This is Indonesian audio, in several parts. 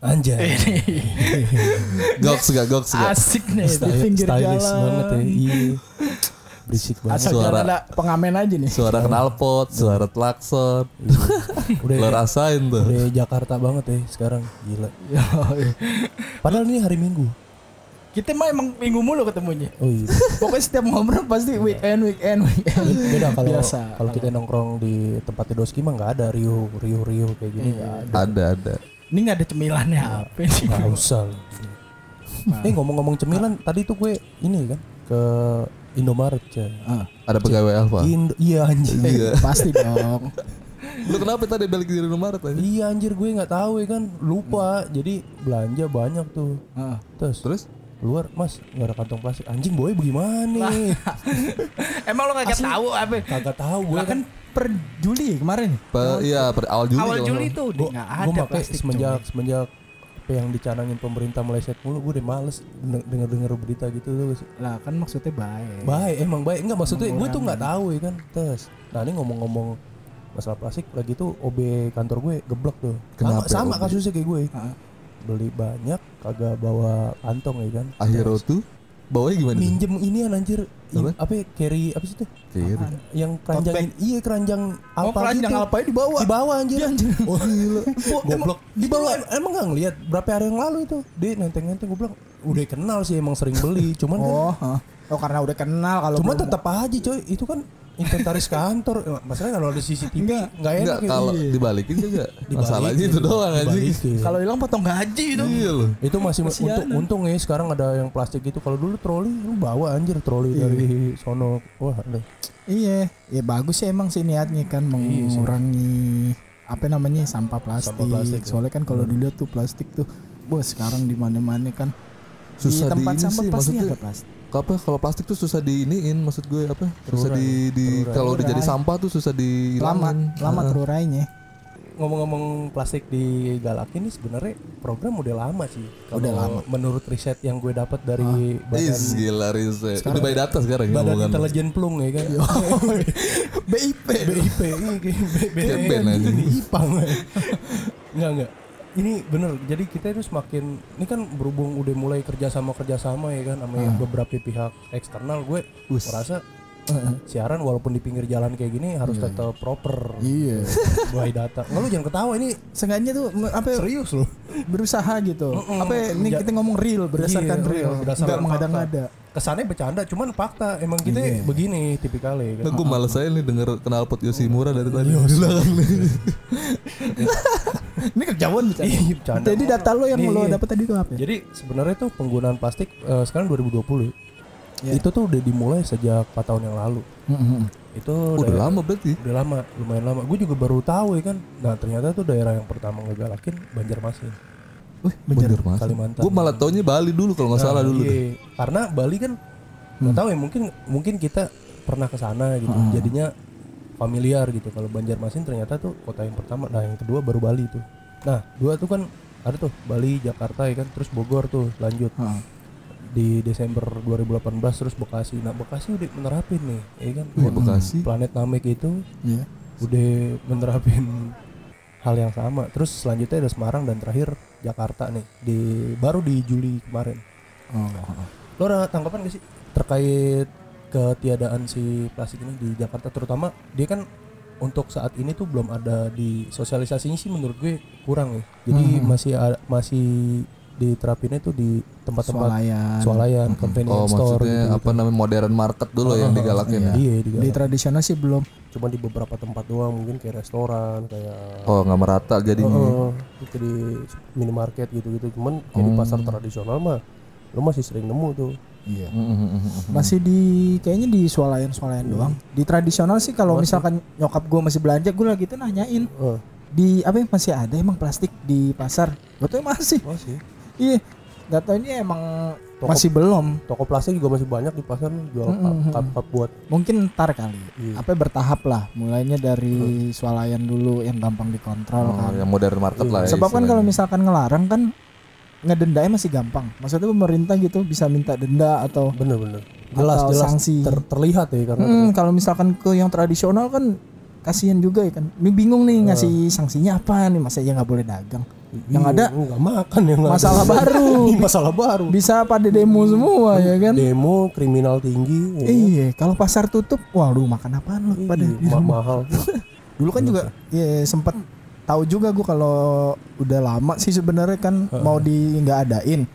Anjay. Goks gak, goks gak. Asik nih di pinggir stylish jalan. banget ya. Iya. Berisik banget. Asal Suara- ada pengamen aja nih. Suara knalpot, suara klakson. Udah Lo rasain tuh. udah Jakarta banget ya sekarang. Gila. Padahal ini hari Minggu. Kita mah emang minggu mulu ketemunya. Oh iya. Pokoknya setiap ngobrol pasti weekend, weekend, weekend. Beda kalau Biasa. kalau kita nongkrong di tempat Doski mah nggak ada riuh riuh riuh kayak gini nggak ada. Ada, ada. Ini nggak ada cemilannya apa sih? Nggak usah. lah. Eh ngomong-ngomong cemilan tadi tuh gue ini kan ke Indomaret ya. Ah, Ada pegawai apa? Indo, iya anjir. Iya. pasti dong. Lu kenapa tadi balik di rumah aja? Iya anjir gue nggak tahu ya kan lupa jadi belanja banyak tuh Ah. terus Terus? Keluar mas nggak ada kantong plastik anjing boy bagaimana Emang lo kagak tahu apa? kagak tahu gue kan per Juli kemarin. Pa, iya, per awal Juli. Awal Juli nggak tuh gue udah nggak gue ada pakai plastik. semenjak coy. semenjak apa yang dicanangin pemerintah meleset mulu gue udah males denger denger berita gitu tuh Lah kan maksudnya baik. baik emang baik enggak maksudnya gue tuh nggak tahu ya kan tes nah ini ngomong-ngomong masalah plastik lagi tuh OB kantor gue geblek tuh Kenapa sama, sama OB? kasusnya kayak gue Ah. Beli banyak kagak bawa kantong ya kan Akhirnya tuh bawanya gimana? tuh? minjem inian anjir Apa? apa ya, carry apa sih tuh Kiri. yang keranjang ini- iya keranjang Oh, alpa keranjang gitu alpanya dibawa. di bawah anjir Oh gila. goblok di bawah emang nggak ngeliat berapa hari yang lalu itu dia nenteng-nenteng gue bilang udah kenal sih emang sering beli cuman kan Oh, hah. oh karena udah kenal kalau cuma belum- tetap aja coy itu kan inventaris kantor Eh, masalahnya kalau ada CCTV Enggak. nggak enak Enggak gitu. kalau dibalikin juga. Dibalikin. Masalahnya itu doang. Dibalikin. kalau hilang potong gaji itu. Iya loh. itu masih Kasianan. untung untung ya sekarang ada yang plastik itu kalau dulu troli lu bawa anjir troli dari sono wah deh. Iya, ya bagus sih emang sih niatnya kan mengurangi apa namanya sampah plastik. Sampah plastik, ya. Soalnya kan kalau dilihat tuh plastik tuh, bos sekarang di mana-mana kan Susah di tempat di sampah pasti ada plastik. Apa kalau plastik tuh susah diiniin maksud gue apa susah Terurai. di, di kalau udah jadi sampah tuh susah Lama, dihilangin lama Ah. terurainya. ngomong-ngomong plastik di Galak ini sebenarnya program udah lama sih Kalau Udah lama. menurut riset yang gue dapat dari badan Is gila riset Sekarang- udah by data sekarang badan omongan lu. intelijen plung ya kan BIP. BIP aja. ini IPANG enggak enggak ini bener jadi kita itu semakin ini kan berhubung udah mulai kerjasama kerjasama ya kan sama yang beberapa pihak eksternal gue Us. merasa siaran walaupun di pinggir jalan kayak gini harus tetap proper Iya. by data nggak lu jangan ketawa ini Sengaja tuh apa ya, serius loh berusaha gitu. Mm-mm. Apa ya, ini kita ngomong real berdasarkan Iya, real, berdasarkan nggak mengada-ngada. kesannya bercanda cuman fakta emang kita Iya. begini tipikalnya Nah, kan gue males aja nih denger knalpot Yoshimura dari tadi di belakang nih. Ini kejauhan bicara. Iya, bercanda. Jadi data lo yang Nih, lo iya. dapat tadi itu apa? ya? Jadi sebenarnya tuh penggunaan plastik eh, sekarang 2020 Iya. itu tuh udah dimulai sejak 4 tahun yang lalu. Mm-mm. Itu Udah daerah- lama berarti. udah lama, lumayan lama. Gue juga baru tahu ya kan. Nah ternyata tuh daerah yang pertama ngegalakin Banjarmasin, Wih, bener mas. Kalimantan. Gue malah taunya Bali dulu kalau nggak salah Nah, dulu. deh. iya. Karena Bali kan nggak tahu ya mungkin mungkin kita pernah ke sana gitu. Jadinya familiar gitu. Kalau Banjarmasin ternyata tuh kota yang pertama. Nah yang kedua baru Bali tuh. Nah dua tuh kan ada tuh Bali, Jakarta ya kan. Terus Bogor tuh lanjut Heeh. di Desember 2018 terus Bekasi. Nah Bekasi udah menerapin nih, ya kan? Wih, Bekasi. Planet Namek itu Iya. udah menerapin hal yang sama. Terus selanjutnya ada Semarang dan terakhir Jakarta nih di baru di Juli kemarin. Oh. Lo ada tanggapan gak sih terkait ketiadaan si plastik ini di Jakarta terutama dia kan untuk saat ini tuh belum ada di sosialisasinya sih menurut gue kurang ya. Jadi Hmm. masih a- masih diterapinnya tuh di tempat-tempat Swalayan. swalayan, Oh convenience store maksudnya gitu, apa namanya modern market dulu yang digalakin ya. Iya, di Di tradisional sih belum. cuma di beberapa tempat doang mungkin kayak restoran kayak Oh nggak merata jadinya. Oh, itu di minimarket gitu-gitu. Cuman kayak di pasar tradisional mah lo masih sering nemu tuh. Iya. Mm-mm. Masih di kayaknya di swalayan-swalayan doang. Di tradisional sih kalau misalkan nyokap gue masih belanja, gue lagi tuh nanyain Oh, di apa ya, masih ada emang plastik di pasar? Gue tuh masih. masih. Iya. Gak tau ini emang Toko- masih belum. Toko plastik juga masih banyak di pasar jual cup, cup buat Mungkin ntar kali. Iya. Apa bertahap lah. Mulainya dari swalayan dulu yang gampang dikontrol Oh, kan. yang modern market lah ya. Sebab kan kalau misalkan ngelarang kan ngedendanya masih gampang. Maksudnya pemerintah gitu bisa minta denda atau bener-bener jelas Atau jelas sanksi. ter- terlihat ya karena Hmm, kalau misalkan ke yang tradisional kan kasihan juga ya kan. Ini bingung nih ngasih sanksinya apa nih masa ya nggak boleh dagang. Yang Iya, ada nggak makan yang masalah ada. baru. masalah baru bisa pada demo semua ya kan. demo kriminal tinggi ya. Iya, kalau pasar tutup, waduh makan apaan lu pada Iya, di ma- rumah. mahal Dulu kan juga ya sempat tahu juga gua kalau udah lama sih sebenarnya kan mau di nggak adain.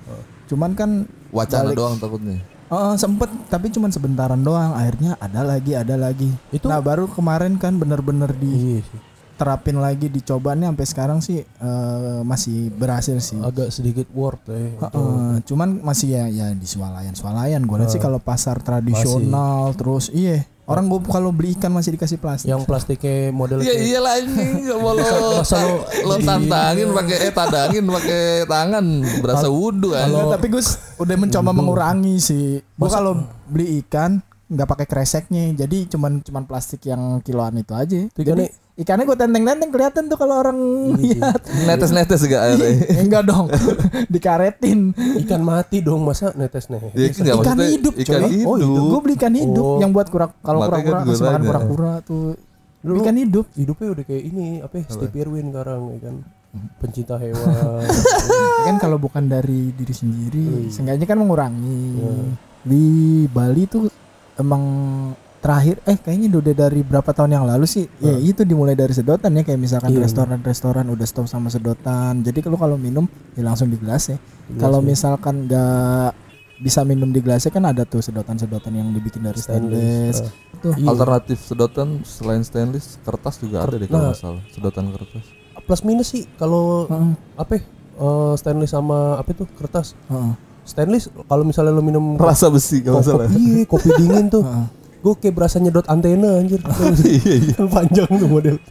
Cuman kan Wacana balik- doang takutnya. Oh, sempet tapi cuman sebentaran doang. Akhirnya ada lagi, ada lagi. Itu- nah baru kemarin kan bener-bener iya sih diterapin lagi dicoba nih sampai sekarang sih eh, masih berhasil sih. agak sedikit worth ya Heeh, cuman masih ya ya di swalayan swalayan. Gue lihat sih kalau pasar tradisional terus iya orang gue kalau beli ikan masih dikasih plastik. yang plastiknya model Ya kayak- iyalah ini mau lo masa lo lo tantangin pakai eh tadangin pakai tangan berasa wudhu kan. Nggak, tapi gue udah mencoba mengurangi sih. Gue kalau beli ikan nggak pakai kreseknya, jadi cuman cuman plastik yang kiloan itu aja. Jadi ikannya gue tenteng-tenteng kelihatan tuh kalau orang lihat. Netes-netes gak airnya. Ya, enggak dong, dikaretin. ikan mati dong masa netes nih Ya, Ikan kan maksudnya hidup, Ikan hidup. Oh, Gue beli ikan hidup Oh. yang buat kura kalau kura-kura kan kasih makan kura-kura tuh. Dulu- ikan hidup. hidupnya udah kayak ini apa ya, Steve Irwin sekarang ya kan pencinta hewan kan kalau bukan dari diri sendiri, seenggaknya kan mengurangi. Di Bali tuh emang terakhir eh kayaknya udah dari berapa tahun yang lalu sih ya itu dimulai dari sedotan ya kayak misalkan Iya. restoran-restoran udah stop sama sedotan jadi kalau kalau minum ya langsung di gelas ya kalau misalkan nggak bisa minum di gelasnya kan ada tuh sedotan-sedotan yang dibikin dari stainless, Stainless. tuh Iya. Alternatif sedotan selain stainless, kertas juga ada deh Nah. kalau nggak salah. Sedotan kertas. plus minus sih kalau Heeh, apa ya, eh, stainless sama apa itu kertas heeh, stainless kalau misalnya lo minum Rasa besi kalau salah. kopi, iya, kopi dingin tuh. Heeh. gue kayak berasa nyedot antena anjir. Iya iya. panjang tuh model.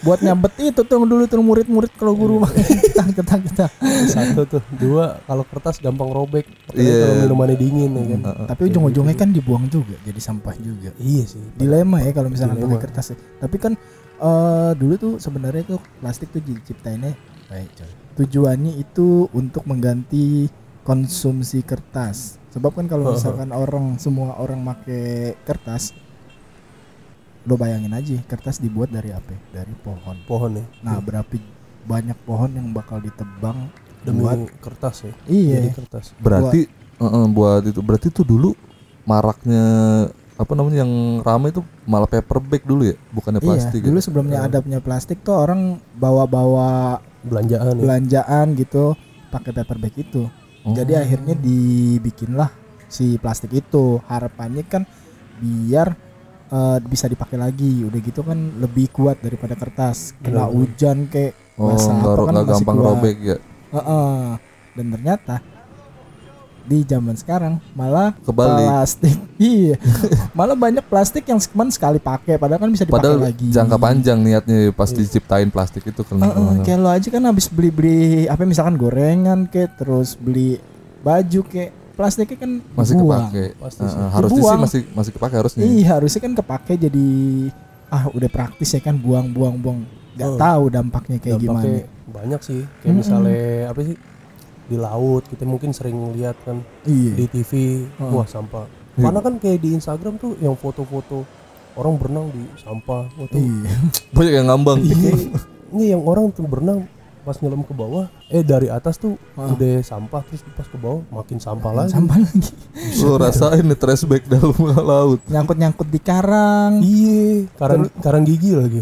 Buat nyabet itu tuh dulu tuh murid-murid kalau guru. Mah kita kita kita. Satu tuh. Dua kalau kertas gampang robek. Iya. kalau minumannya dingin ya kan. Tapi ujung-ujungnya kan dibuang juga jadi sampah juga. Iya sih. Dilema ya kalau misalkan Dilema. pakai kertas ya. tapi kan eh dulu tuh sebenarnya tuh plastik tuh diciptainnya baik coy. Tujuannya itu untuk mengganti konsumsi kertas. Sebab kan kalau misalkan orang semua orang make kertas lo bayangin aja kertas dibuat dari apa? Dari pohon. Pohon ya? Nah berapa banyak pohon yang bakal ditebang demi buat kertas ya? Iya. Jadi kertas. Berarti eh, buat itu berarti tuh dulu maraknya apa namanya yang ramai itu malah paper bag dulu ya, bukannya plastik. iya dulu ya? sebelumnya ada punya plastik tuh orang bawa-bawa belanjaan ya? belanjaan gitu pakai paper bag itu. Oh. Jadi akhirnya dibikinlah si plastik itu. Harapannya kan biar eh, bisa dipakai lagi. Udah gitu kan lebih kuat daripada kertas. Kena Benar. hujan kayak Oh, basah nggak apa kan nggak masih gampang kuat. robek ya. Heeh. Dan ternyata di zaman sekarang malah Kebalik. plastik iya malah banyak plastik yang cuman sekali pakai padahal kan bisa dipakai Padahal lagi jangka panjang niatnya pas diciptain plastik itu kan. Heeh, kayak lo aja kan habis beli-beli apa misalkan gorengan kayak terus beli baju kayak plastiknya kan masih dibuang. kepake. Pasti Heeh, sih. harusnya sih masih masih kepake harusnya. Iya harusnya kan kepake jadi ah udah praktis ya kan buang-buang buang nggak Oh. tahu dampaknya kayak Dampaknya gimana. banyak sih kayak misalnya apa sih di laut kita mungkin sering lihat kan Iya. di TV wah sampah mana kan kayak di Instagram tuh yang foto-foto orang berenang di sampah wah tuh Iya. Banyak yang ngambang. ini, ini yang orang tuh berenang pas nyelam ke bawah eh dari atas tuh udah sampah terus pas ke bawah makin sampah lagi Sampah lagi. Lo rasain nih trash bag dalam laut. Nyangkut-nyangkut di karang. iya karang karang gigi lagi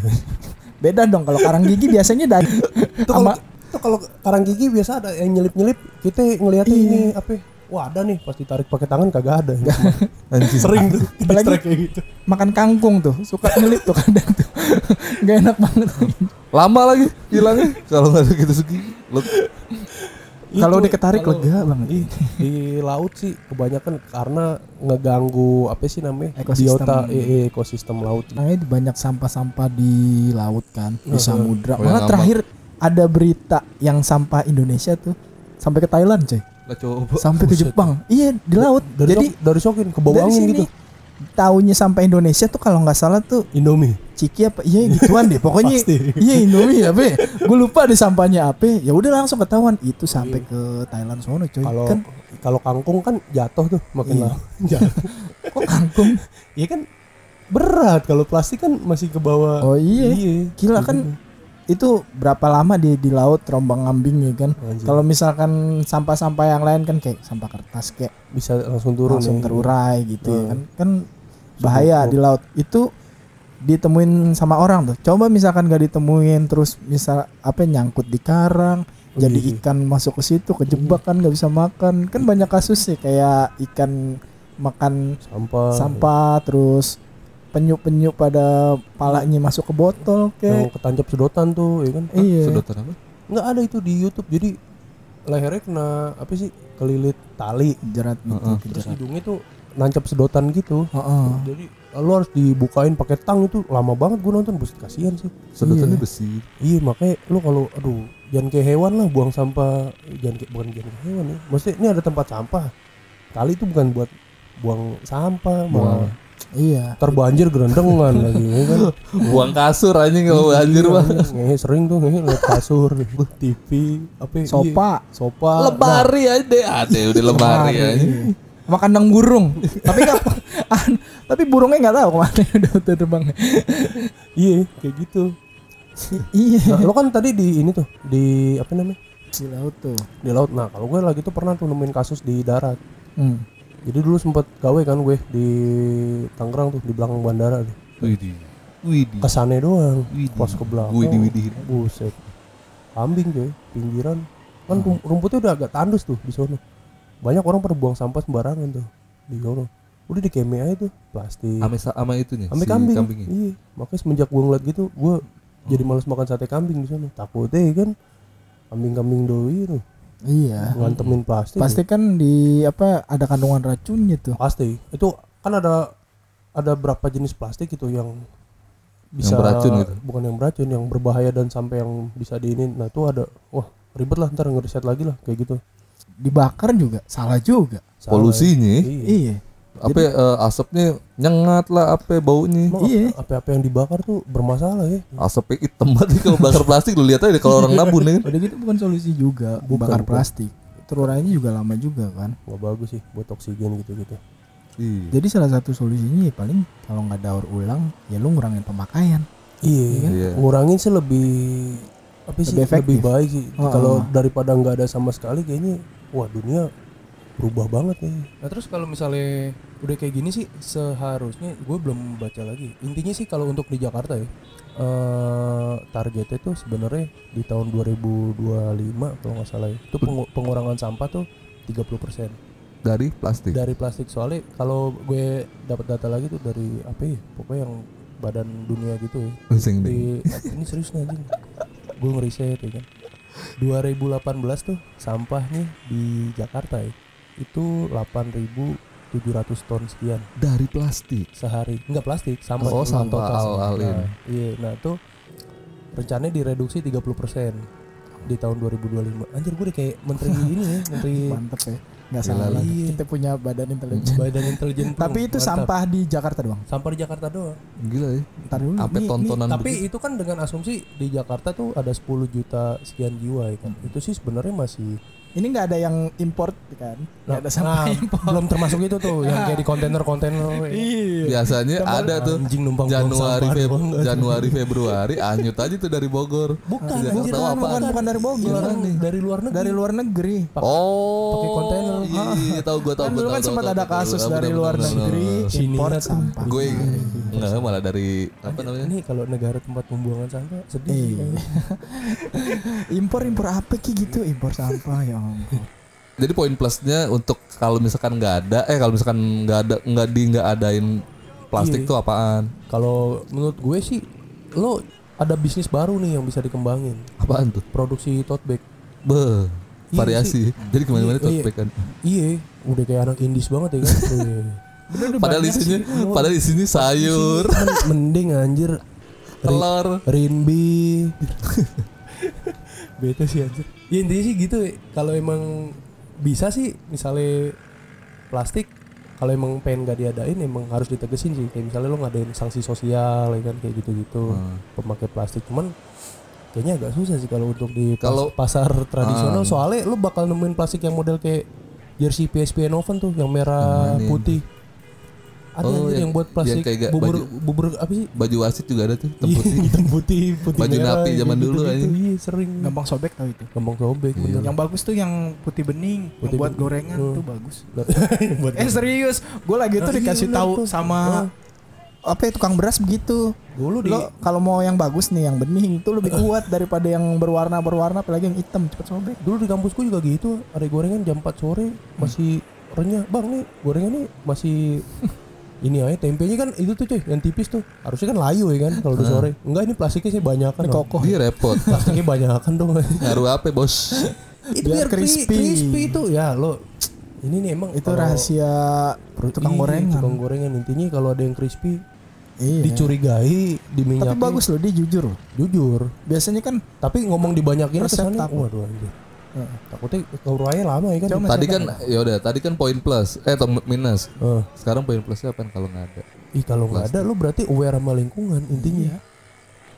Beda dong kalau karang gigi biasanya dari itu kalau itu kalau karang gigi biasa ada yang nyelip-nyelip kita ngeliatnya ini apa ya, wah ada nih pas ditarik pakai tangan kagak ada Anjing. sering tuh Apalagi- kayak gitu makan kangkung tuh suka nyelip tuh kadang tuh. Gak enak banget. Lama lagi hilangnya kalau nggak gitu segi. Kalau diketarik kalau lega banget. di, di laut sih kebanyakan karena ngeganggu apa sih namanya Ekosistem. biota eh, ekosistem laut Makanya di banyak sampah-sampah di laut kan, di samudra. Oh, Malah terakhir ada berita yang sampah Indonesia tuh sampai ke Thailand, coy. lah coba. Sampai ke. Jepang. Iya, di laut. dari Jadi sok- dari sokin ke bawah angin gitu Taunya sampai Indonesia tuh kalau nggak salah tuh Indomie. Ciki apa iya gituan deh pokoknya iya Indomie ya be gue lupa deh sampahnya apa ya udah langsung ketahuan itu sampai ke Thailand sono coy Kalau kan kalau kangkung kan jatuh tuh makin Iya. Jatuh. kok kangkung Iya kan berat kalau plastik kan masih ke bawah. oh iya Iya. gila kan itu berapa lama di di laut terombang ambing ya kan kalau misalkan sampah-sampah yang lain kan kayak sampah kertas kayak bisa langsung turun langsung ya. terurai gitu ya Hmm. kan kan bahaya di laut itu ditemuin sama orang tuh coba misalkan gak ditemuin terus misal apa nyangkut di karang Oh, jadi gitu. ikan masuk ke situ kejebak kan nggak bisa makan kan banyak kasus sih kayak ikan makan Sampah. sampah terus penyu-penyu pada palanya masuk ke botol Yang kayak ketancap sedotan tuh, ya kan? iya Sedotan apa? Nggak ada itu di YouTube. Jadi lehernya kena apa sih? Kelilit tali. jerat gitu Heeh. Terus kejerat. hidungnya tuh nancap sedotan gitu. Heeh. Jadi lu harus dibukain pakai tang itu lama banget gue nonton buset kasihan sih. Sedotannya Iya. besi. Iya makanya lu kalau aduh jangan kayak hewan lah buang sampah jangan kayak bukan jangan kayak hewan ya. Maksudnya ini ada tempat sampah. Kali itu bukan buat buang sampah malah iya ntar banjir gerendengan lagi ya kan. Buang kasur anjing kalau banjir Iya, mah. ngehe sering tuh ngehe liat kasur, TV, apa iya, sopa sofa. Lebari aja ada udah lebari aja. sama kandang burung tapi nggak an- tapi burungnya nggak tahu ke mana udah udah terbang Nah, iya kayak gitu. iya Nah, lo kan tadi di ini tuh di apa namanya di laut tuh di laut. Nah kalau gue lagi tuh pernah tuh nemuin kasus di darat. hmm. Jadi dulu sempet gawe kan gue di Tangerang tuh di belakang bandara tuh. Widih. Widih. Kesannya doang. Widih. Pas ke belakang. Widih, widih. Buset. Kambing coy, pinggiran. Kan rum- rumputnya udah agak tandus tuh di sono. Banyak orang pada buang sampah sembarangan tuh di sono. Udah di keme aja tuh plastik. Ame ama itunya. Sampai si kambing. kambingnya. Iya. Makanya semenjak gue ngeliat gitu, gue jadi males makan sate kambing di sana. Takutnya kan kambing-kambing doi tuh iya ngantemin plastik. pasti kan di apa ada kandungan racunnya tuh pasti. Itu kan ada ada berapa jenis plastik itu yang bisa beracun gitu? bukan yang beracun yang berbahaya dan sampai yang bisa diinin nah itu ada wah ribet lah ntar ngeriset lagi lah kayak gitu dibakar juga salah juga Salah Polusinya. ya. iya. iya Apa eh, asapnya nyengat lah apa baunya. Iya. apa apa yang dibakar tuh bermasalah ya Asapnya hitam banget kalau bakar plastik lu lihat aja deh kalau orang nabun ya. kan. udah gitu bukan solusi juga Bukan, bakar bukan. plastik terurainya juga lama juga kan nggak bagus sih buat oksigen gitu gitu Iya. jadi salah satu solusinya ya paling kalau nggak daur ulang ya lu ngurangin pemakaian iya Iya. ngurangin sih lebih apa sih Lebih efektif. lebih baik sih Oh, kalau oh. daripada nggak ada sama sekali kayaknya wah dunia berubah banget nih. Nah terus kalau misalnya udah kayak gini sih seharusnya gue belum baca lagi. Intinya sih kalau untuk di Jakarta ya eh targetnya tuh sebenarnya di tahun 2025 kalau nggak salah ya itu pengu- pengurangan sampah tuh 30% Dari plastik. dari plastik. Soalnya kalau gue dapat data lagi tuh dari apa ya pokoknya yang badan dunia gitu ya. Pusing di ini serius nih anjing. Gue ngeriset ya kan. 2018 tuh sampahnya di Jakarta ya itu 8.700 ton sekian Dari plastik. sehari enggak plastik sampah Oh, sampah al- alin. nah, iya nah tuh rencananya direduksi 30% di tahun 2025 anjir gue udah kayak menteri ini ya menteri mantep ya nggak salah lah. lagi. Iya. kita punya badan intelijen badan intelijen tapi itu Mantap. sampah di Jakarta doang sampah di Jakarta doang Gila ya. ntar dulu Ini- tontonan tapi begitu. itu kan dengan asumsi di Jakarta tuh ada 10 juta sekian jiwa ya kan itu sih sebenarnya masih ini nggak ada yang import kan? Nggak ada sampah Nah, import. belum termasuk itu tuh yang kayak di kontainer-kontainer. Iya. Biasanya ada tuh. Anjing numpang Januari Feb. Januari Februari anyut aja tuh dari Bogor. bukan anjir tahu kan, apaan. bukan bukan dari Bogor. Orang dari luar negeri. Dari luar negeri. Pak- Oh. pakai kontainer. Iya, iya, tahu gua tahu kan dulu kan sempat ada kasus dari luar negeri import sampah. Gue enggak malah dari apa namanya? ini kalau negara tempat pembuangan sampah sedih. Iya. impor impor apa ki gitu? Impor sampah ya ampun Jadi poin plusnya untuk kalau misalkan nggak ada, eh kalau misalkan nggak ada nggak di nggak adain plastik Iya. tuh apaan? kalau menurut gue sih lo ada bisnis baru nih yang bisa dikembangin Apaan tuh? produksi tote bag Be, Iya variasi. Jadi ke mana-mana tuh Iya. kan. iya udah kayak anak indis banget ya kan Iya. Padahal di sini, padahal di sini sayur, Men- mending anjir telur. rinbi bete sih anjir ya intinya sih gitu ya. kalau emang bisa sih misalnya plastik kalau emang pengen gak diadain emang harus ditegesin sih kayak misalnya lo ngadain sanksi sosial ya kan kayak gitu-gitu Hmm. pemakai plastik cuman kayaknya agak susah sih kalau untuk di Kalau- pasar tradisional Ah. soalnya lo bakal nemuin plastik yang model kayak jersey PSP Eindhoven tuh yang merah ini. putih ada Oh, yang- yang, buat plastik yang kayak gak bubur baju- bubur apa sih Baju wasit juga ada tuh, hitam Iya, putih. hitam putih putih Baju merah, napi zaman dulu gitu-gitu. anjing. iya sering gampang sobek tau itu gampang sobek Iya. bener yang bagus tuh yang putih bening Putih yang buat bening. gorengan Hmm. tuh bagus buat eh serius gue lagi tuh dikasih tahu sama apa ya tukang beras begitu dulu di lo kalau mau yang bagus nih yang bening itu lebih kuat daripada yang berwarna berwarna apalagi yang hitam cepet sobek dulu di kampusku juga gitu ada gorengan jam 4 sore masih renyah bang nih gorengan nih masih ini aja tempenya kan itu tuh cuy yang tipis tuh harusnya kan layu ya kan kalau udah sore enggak ini plastiknya sih banyak kan ini kokoh Dia repot. plastiknya banyak kan dong Ngaruh apa, Bos? itu Biar biar crispy. crispy. itu ya lo ini nih emang itu rahasia tukang Iya, gorengan tukang gorengan intinya kalau ada yang crispy iya dicurigai tapi diminyakin bagus loh dia jujur loh. jujur biasanya kan tapi ngomong dibanyakin Resep kesannya takut. waduh anjir eh, takutnya keuruannya lama ya kan Coba Tadi kan ya udah, tadi kan poin plus, eh atau minus. Eh. Sekarang poin plusnya apa kalau nggak ada? Ih kalau nggak ada lo berarti aware sama lingkungan intinya. Iya.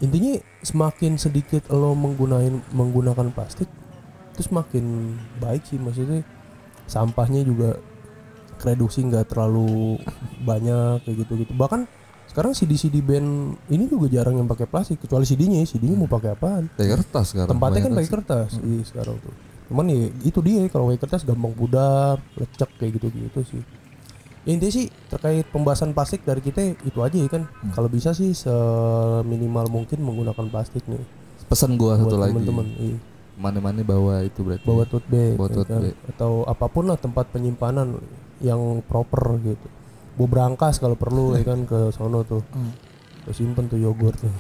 Intinya semakin sedikit lo menggunakan menggunakan plastik, itu semakin baik sih maksudnya sampahnya juga reduksi nggak terlalu banyak kayak gitu-gitu. Bahkan sekarang CD-CD band ini juga jarang yang pakai plastik kecuali CD-nya, CD-nya mau pakai apaan? Kayak kertas sekarang. Tempatnya kan pakai kertas iya sekarang tuh. Cuman ya itu dia kalau pakai kertas gampang pudar, lecek kayak gitu-gitu sih. Ya, intinya sih terkait pembahasan plastik dari kita itu aja ya kan. Kalau bisa sih seminimal mungkin menggunakan plastik nih Pesan gua buat satu lagi. teman-teman. Iya. Mana-mana bawa itu berarti. Bawa tote bag, Bawa ya tote kan? bag. atau apa pun lah tempat penyimpanan yang proper gitu. Bawa berangkas kalau perlu ya kan ke sono tuh. Hmm. Simpen tuh yogurt tuh.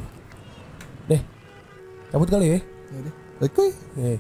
Deh. Cabut kali ya. Yaudah. Oke. Eh.